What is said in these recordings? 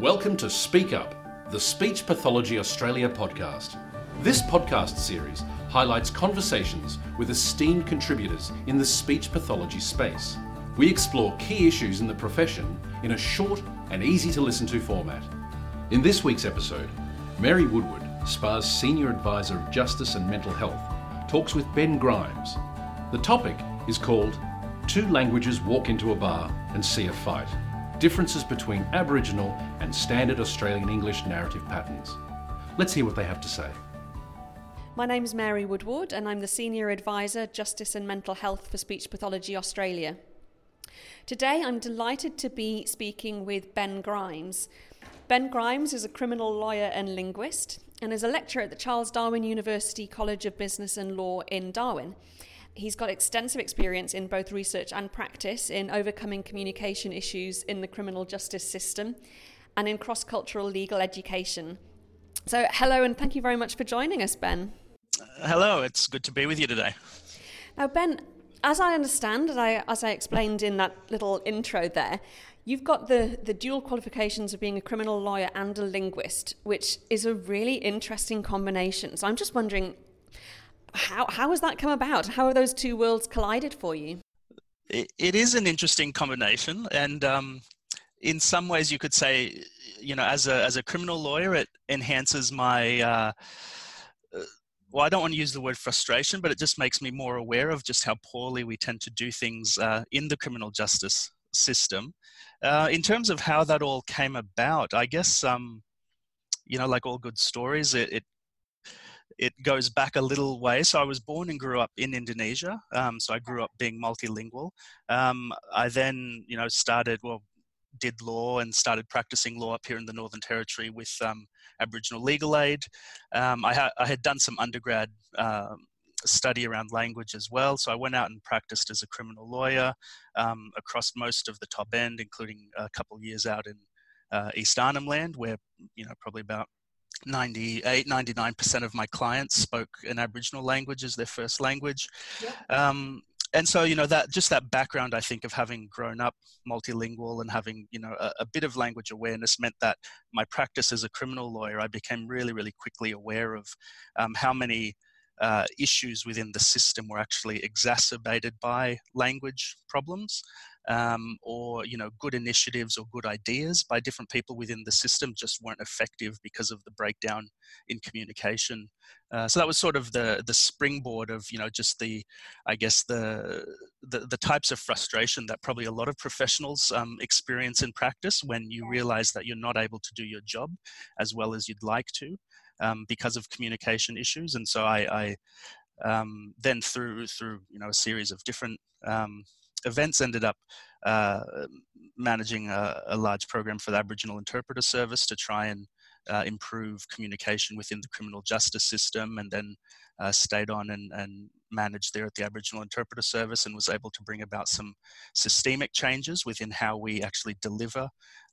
Welcome to Speak Up, the Speech Pathology Australia podcast. This podcast series highlights conversations with esteemed contributors in the speech pathology space. We explore key issues in the profession in a short and easy to listen to format. In this week's episode, Mary Woodward, SPA's Senior Advisor of Justice and Mental Health, talks with Ben Grimes. The topic is called Two Languages Walk into a Bar and See a Fight differences between Aboriginal and standard Australian English narrative patterns. Let's hear what they have to say. My name is Mary Woodward, and I'm the Senior Advisor, Justice and Mental Health for Speech Pathology Australia. Today, I'm delighted to be speaking with Ben Grimes. Ben Grimes is a criminal lawyer and linguist and is a lecturer at the Charles Darwin University College of Business and Law in Darwin. He's got extensive experience in both research and practice in overcoming communication issues in the criminal justice system and in cross cultural legal education. So, hello, and thank you very much for joining us, Ben. Hello, it's good to be with you today. Now, Ben, as I understand, as I, as I explained in that little intro there, you've got the, the dual qualifications of being a criminal lawyer and a linguist, which is a really interesting combination. So, I'm just wondering how, how has that come about? How have those two worlds collided for you? it, it is an interesting combination. And um, in some ways, you could say, you know, as a, as a criminal lawyer, it enhances my. Uh, uh, well, I don't want to use the word frustration, but it just makes me more aware of just how poorly we tend to do things uh, in the criminal justice system. Uh, in terms of how that all came about, I guess, um, you know, like all good stories, it, it it goes back a little way. So I was born and grew up in Indonesia. Um, so I grew up being multilingual. Um, I then, you know, started well, did law and started practicing law up here in the Northern Territory with um, Aboriginal Legal Aid. Um, I, ha- I, had done some undergrad um, study around language as well. So I went out and practiced as a criminal lawyer um, across most of the top end, including a couple years out in uh, East Arnhem Land, where you know probably about 98 99% of my clients spoke an aboriginal language as their first language. Um, and so you know that just that background i think of having grown up multilingual and having you know a, a, bit of language awareness meant that my practice as a criminal lawyer i became really really quickly aware of um, how many uh, issues within the system were actually exacerbated by language problems um, or you know good initiatives or good ideas by different people within the system just weren't effective because of the breakdown in communication. Uh, so that was sort of the the springboard of you know just the i guess the the, the types of frustration that probably a lot of professionals um, experience in practice when you realize that you're not able to do your job as well as you'd like to um, because of communication issues. And so i, I um, then through through you know a series of different um, events ended up uh, managing a, a, large program for the Aboriginal Interpreter Service to try and uh, improve communication within the criminal justice system, and then uh, stayed on and, and managed there at the Aboriginal Interpreter Service and was able to bring about some systemic changes within how we actually deliver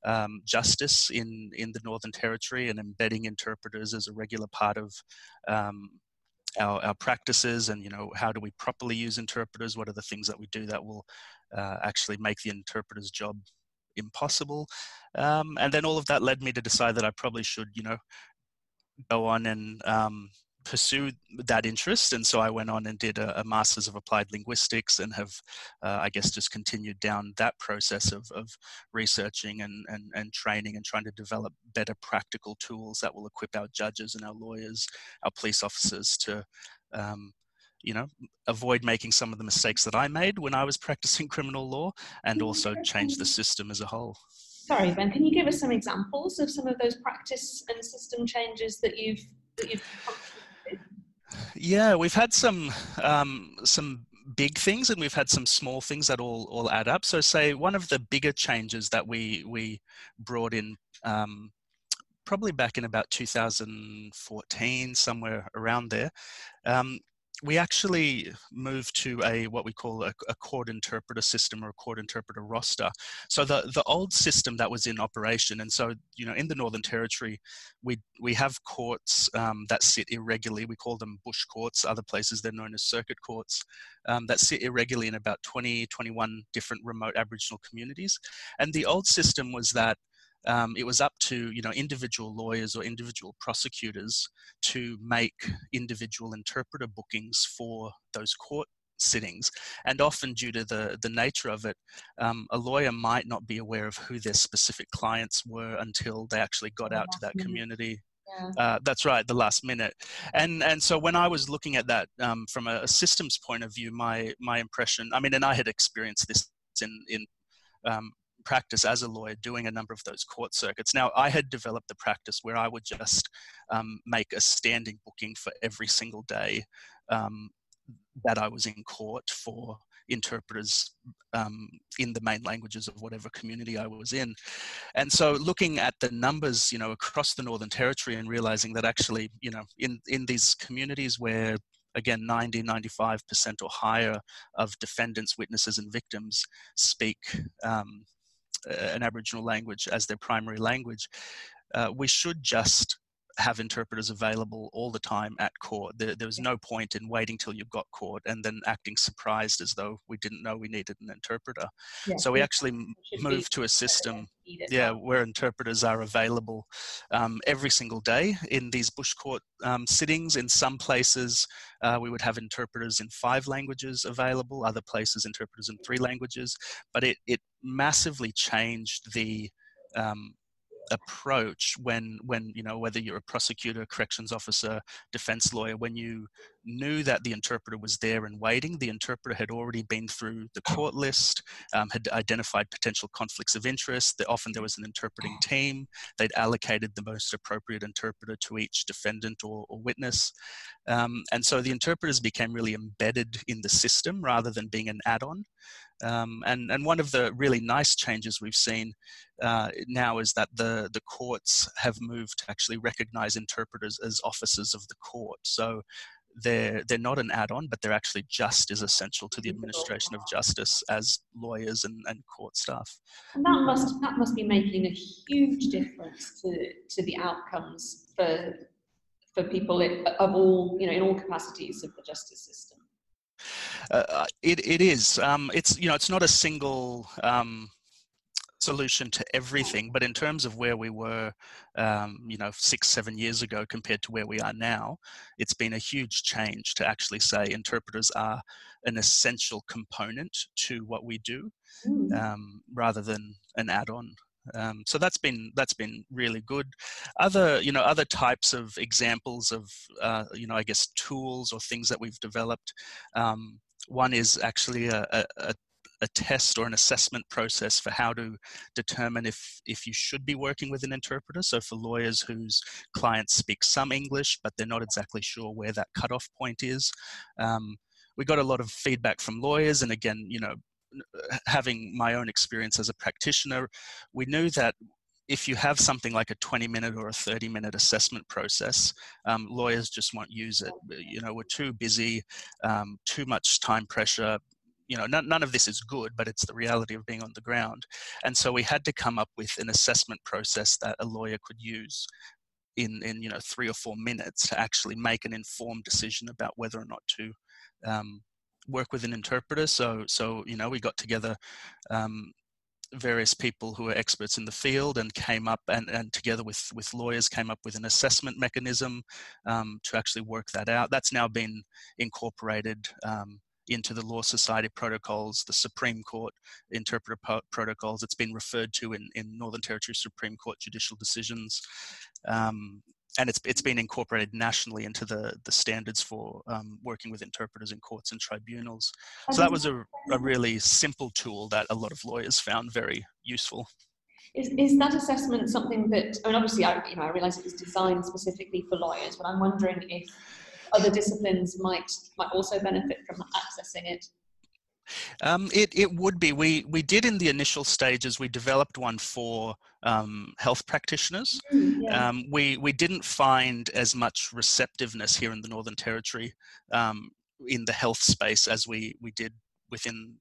um, justice in, in the Northern Territory and embedding interpreters as a regular part of um, our, our practices and you know how do we properly use interpreters? What are the things that we do that will uh, actually make the interpreter's job impossible? Um, and then all of that led me to decide that i probably should you know go on and um, pursue that interest and so i went on and did a, a master's of applied linguistics and have uh, i guess just continued down that process of, of researching and, and, and training and trying to develop better practical tools that will equip our judges and our lawyers our police officers to um, you know avoid making some of the mistakes that i made when i was practicing criminal law and also change the system as a whole. Sorry ben can you give us some examples of some of those practice and system changes that you've that you've yeah, we've had some um, some big things and we've had some small things that all all add up. So, say one of the bigger changes that we we brought in. Um, probably back in about 2014 somewhere around there um, we actually moved to a what we call a, a, court interpreter system or a court interpreter roster. So the the old system that was in operation, and so you know in the Northern Territory, we we have courts um, that sit irregularly. We call them bush courts. Other places they're known as circuit courts um, that sit irregularly in about 20, 21 different remote Aboriginal communities. And the old system was that um, it was up to you know individual lawyers or individual prosecutors to make individual interpreter bookings for those court sittings. And often due to the the nature of it um, a lawyer might not be aware of who their specific clients were until they actually got out to that community. Yeah. Uh, that's right, the last minute, and and so when I was looking at that um, from a, a, systems point of view, my my impression, I mean, and I had experienced this in in um, practice as a lawyer doing a number of those court circuits. Now, I had developed the practice where I would just um, make a standing booking for every single day um, that I was in court for interpreters um, in the main languages of whatever community I was in. And so looking at the numbers, you know, across the Northern Territory and realizing that actually, you know, in, in these communities where again 90 95% or higher of defendants witnesses and victims speak um, an aboriginal language as their primary language uh, we should just have interpreters available all the time at court. There, there was no point in waiting till you got court and then acting surprised as though we didn't know we needed an interpreter. Yeah. So we actually moved to a system, yeah, where interpreters are available um, every single day in these bush court um, sittings. In some places, uh, we would have interpreters in five languages available. Other places, interpreters in three languages. But it it massively changed the um, approach when when you know whether you're a prosecutor corrections officer defense lawyer when you knew that the interpreter was there and waiting. The interpreter had already been through the court list um, had identified potential conflicts of interest. That often there was an interpreting team. They'd allocated the most appropriate interpreter to each defendant or, or witness. Um, and so the interpreters became really embedded in the system rather than being an add-on. Um, and, and one of the really nice changes we've seen uh, now is that the, the courts have moved to actually recognize interpreters as officers of the court. So they're, they're not an add on, but they're actually just as essential to the administration of justice as lawyers and, and court staff. And that must, that must be making a huge difference to, to the outcomes for, for people of all, you know, in all capacities of the justice system. Uh, uh, it, it is. Um, it's you know it's not a single um, solution to everything, but in terms of where we were, um, you know, six seven years ago compared to where we are now, it's been a huge change to actually say interpreters are an essential component to what we do, mm. Um, rather than an add-on. Um, so that's been that's been really good. Other you know other types of examples of uh, you know I guess tools or things that we've developed. Um, one is actually a, a, a test or an assessment process for how to determine if if you should be working with an interpreter. So for lawyers whose clients speak some English but they're not exactly sure where that cutoff point is. Um, we got a lot of feedback from lawyers, and again, you know, having my own experience as a practitioner, we knew that if you have something like a 20 minute or a 30 minute assessment process, um, lawyers just won't use it. You know, we're too busy, um, too much time pressure. You know, none, none of this is good, but it's the reality of being on the ground. And so we had to come up with an assessment process that a lawyer could use in, in you know, three or four minutes to actually make an informed decision about whether or not to um, work with an interpreter. So, so you know, we got together um, various people who are experts in the field and came up and, and together with, with lawyers came up with an assessment mechanism um, to actually work that out. That's now been incorporated um, into the Law Society protocols, the Supreme Court interpreter protocols. It's been referred to in, in Northern Territory Supreme Court judicial decisions. Um, and it's it's been incorporated nationally into the the standards for um, working with interpreters in courts and tribunals. So that was a, a really simple tool that a lot of lawyers found very useful. Is, is that assessment something that I mean obviously I you know I realise it was designed specifically for lawyers, but I'm wondering if other disciplines might might also benefit from accessing it. Um, it, it would be. We, we did in the initial stages, we developed one for um, health practitioners. Mm, yeah. Um, we, we didn't find as much receptiveness here in the Northern Territory um, in the health space as we, we did within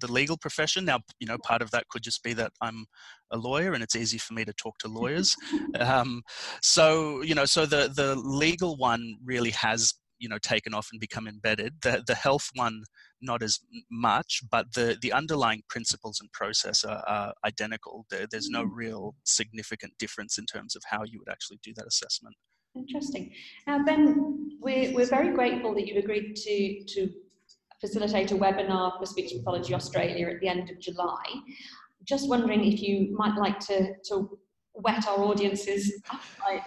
the legal profession. Now, you know, part of that could just be that I'm a lawyer and it's easy for me to talk to lawyers. um, so, you know, so the, the legal one really has you know taken off and become embedded. The the health one not as much, but the the underlying principles and process are, are identical. There, there's no mm. real significant difference in terms of how you would actually do that assessment. Interesting. Now, Ben, we're, we're very grateful that you've agreed to, to facilitate a webinar for Speech Pathology Australia at the end of July. Just wondering if you might like to, to whet our audiences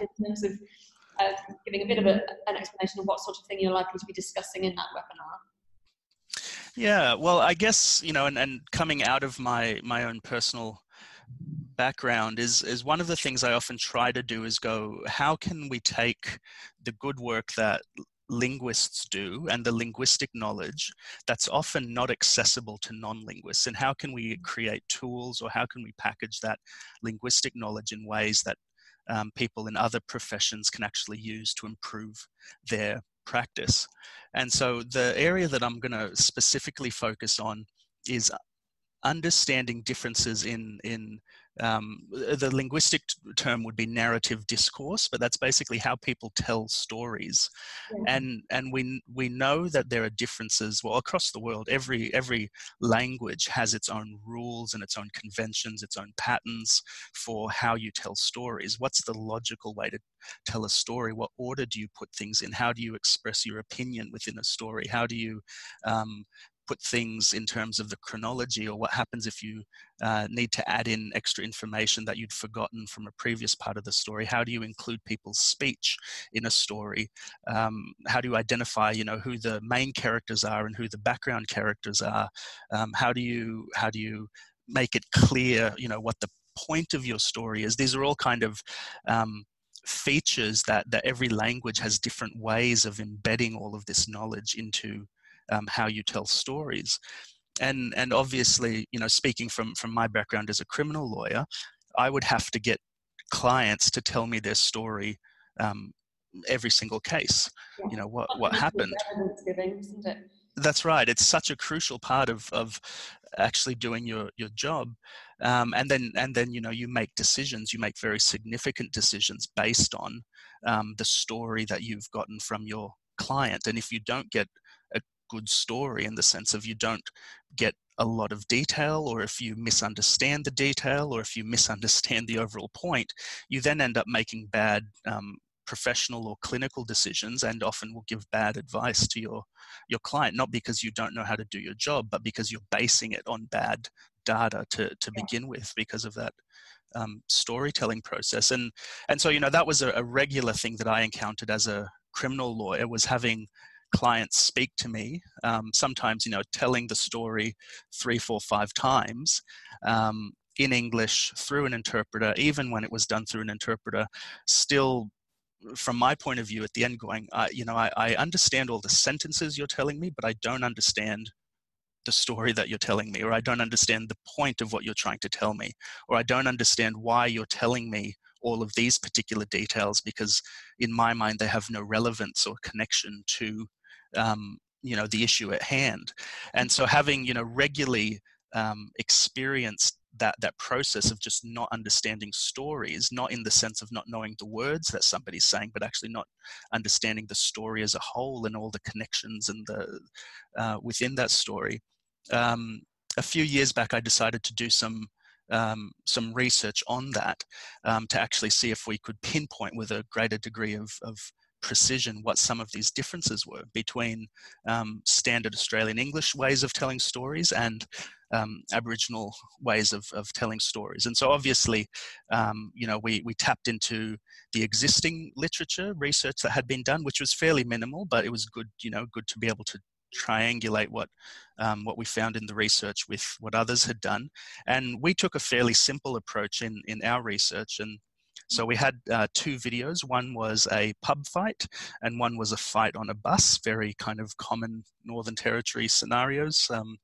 in terms of uh, giving a bit of a, an explanation of what sort of thing you're likely to be discussing in that webinar. Yeah, well, I guess you know, and, and coming out of my my own personal background is is one of the things I often try to do is go, how can we take the good work that linguists do and the linguistic knowledge that's often not accessible to non-linguists and how can we create tools or how can we package that linguistic knowledge in ways that um, people in other professions can actually use to improve their practice? And so the area that i'm going to specifically focus on is understanding differences in in um, the linguistic term would be narrative discourse, but that's basically how people tell stories. Yeah. And and we we know that there are differences. Well, across the world, every every language has its own rules and its own conventions, its own patterns for how you tell stories. What's the logical way to tell a story? What order do you put things in? How do you express your opinion within a story? How do you um, put things in terms of the chronology or what happens if you uh, need to add in extra information that you'd forgotten from a previous part of the story? How do you include people's speech in a story? Um, how do you identify you know who the main characters are and who the background characters are? Um, how do you how do you make it clear you know what the point of your story is? These are all kind of um, features that that every language has different ways of embedding all of this knowledge into um, how you tell stories. And, and obviously, you know, speaking from, from my background as a criminal lawyer, I would have to get clients to tell me their story um, every single case. Yeah. You know, what, what happened. That's right. It's such a crucial part of, of actually doing your, your job. Um, and then and then you know you make decisions you make very significant decisions based on um, the story that you've gotten from your client and if you don't get good story in the sense of you don't get a lot of detail, or if you misunderstand the detail, or if you misunderstand the overall point, you then end up making bad um, professional or clinical decisions and often will give bad advice to your your client not because you don't know how to do your job but because you're basing it on bad data to to begin with because of that um, storytelling process. And and so you know that was a, a regular thing that I encountered as a criminal lawyer was having clients speak to me, um, sometimes, you know, telling the story three, four, five times um, in English through an interpreter, even when it was done through an interpreter, still from my point of view at the end going you know I, I, understand all the sentences you're telling me but i don't understand the story that you're telling me or i don't understand the point of what you're trying to tell me or i don't understand why you're telling me all of these particular details because in my mind they have no relevance or connection to um, you know the issue at hand. And so having you know regularly um, experienced that that process of just not understanding stories not in the sense of not knowing the words that somebody's saying but actually not understanding the story as a whole and all the connections and the uh, within that story um, a few years back i decided to do some um, some research on that um, to actually see if we could pinpoint with a greater degree of, of precision what some of these differences were between um, standard Australian English ways of telling stories and um, Aboriginal ways of, of telling stories. And so obviously, um, you know, we, we tapped into the existing literature research that had been done, which was fairly minimal, but it was good, you know, good to be able to triangulate what um, what we found in the research with what others had done. And we took a fairly simple approach in, in our research and so we had uh, two videos. One was a pub fight, and one was a fight on a bus. Very kind of common Northern Territory scenarios. Um,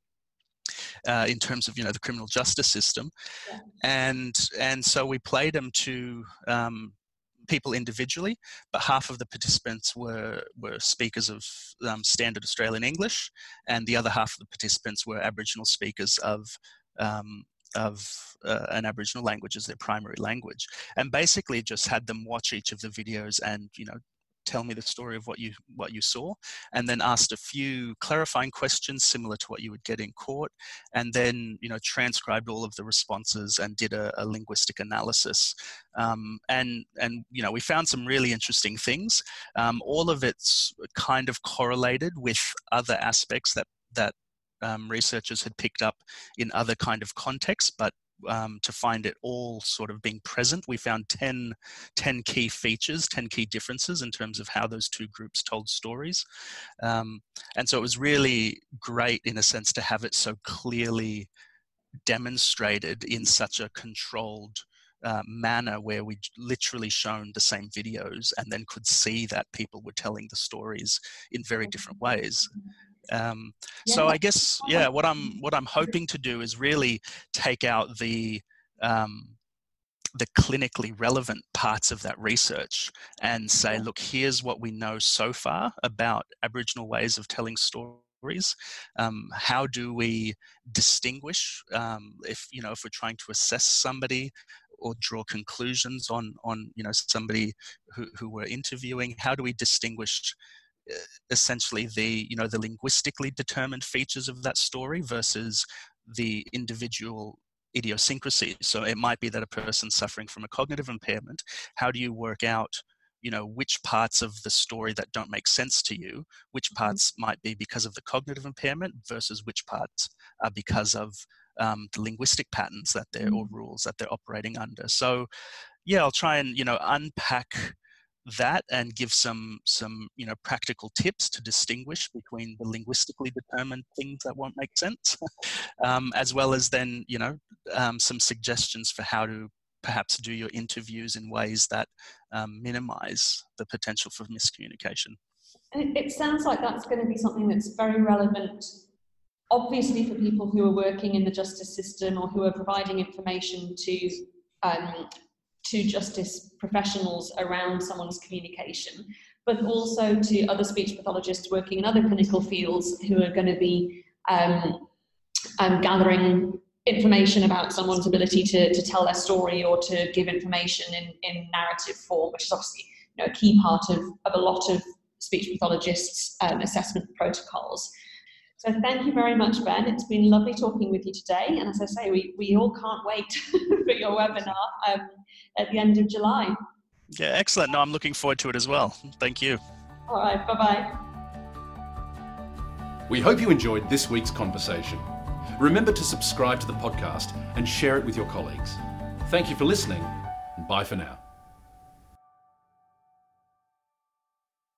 uh, in terms of you know the criminal justice system, yeah. and and so we played them to um, people individually, but half of the participants were were speakers of um, standard Australian English, and the other half of the participants were Aboriginal speakers of um, of uh, an Aboriginal language as their primary language, and basically just had them watch each of the videos and you know tell me the story of what you what you saw and then asked a few clarifying questions similar to what you would get in court and then you know transcribed all of the responses and did a, a linguistic analysis. Um, and and you know we found some really interesting things. Um, all of it's kind of correlated with other aspects that that um, researchers had picked up in other kind of contexts but um, to find it all sort of being present. We found 10, 10, key features, 10 key differences in terms of how those two groups told stories. Um, and so it was really great in a sense to have it so clearly demonstrated in such a controlled uh, manner where we literally shown the same videos and then could see that people were telling the stories in very different ways. Um, yeah. So I guess yeah, what I'm what I'm hoping to do is really take out the um, the clinically relevant parts of that research and say, look, here's what we know so far about Aboriginal ways of telling stories. Um, how do we distinguish um, if you know if we're trying to assess somebody or draw conclusions on on you know somebody who, who we're interviewing? How do we distinguish essentially the you know the linguistically determined features of that story versus the individual idiosyncrasies so it might be that a person suffering from a cognitive impairment how do you work out you know which parts of the story that don't make sense to you which mm-hmm. parts mm-hmm. might be because of the cognitive impairment versus which parts are because of um, the linguistic patterns that they're mm-hmm. or rules that they're operating under so yeah i'll try and you know unpack that and give some some you know practical tips to distinguish between the linguistically determined things that won't make sense um, as well as then you know um, some suggestions for how to perhaps do your interviews in ways that um, minimize the potential for miscommunication. And it, sounds like that's going to be something that's very relevant obviously for people who are working in the justice system or who are providing information to um, to justice professionals around someone's communication, but also to other speech pathologists working in other clinical fields who are going to be um, um, gathering information about someone's ability to, to tell their story or to give information in, in narrative form, which is obviously you know, a key part of, of a lot of speech pathologists' um, assessment protocols. So thank you very much, Ben. It's been lovely talking with you today. And as I say, we, we all can't wait for your webinar um, at the end of July. Yeah, excellent. No, I'm looking forward to it as well. Thank you. All right, bye bye. We hope you enjoyed this week's conversation. Remember to subscribe to the podcast and share it with your colleagues. Thank you for listening, and bye for now.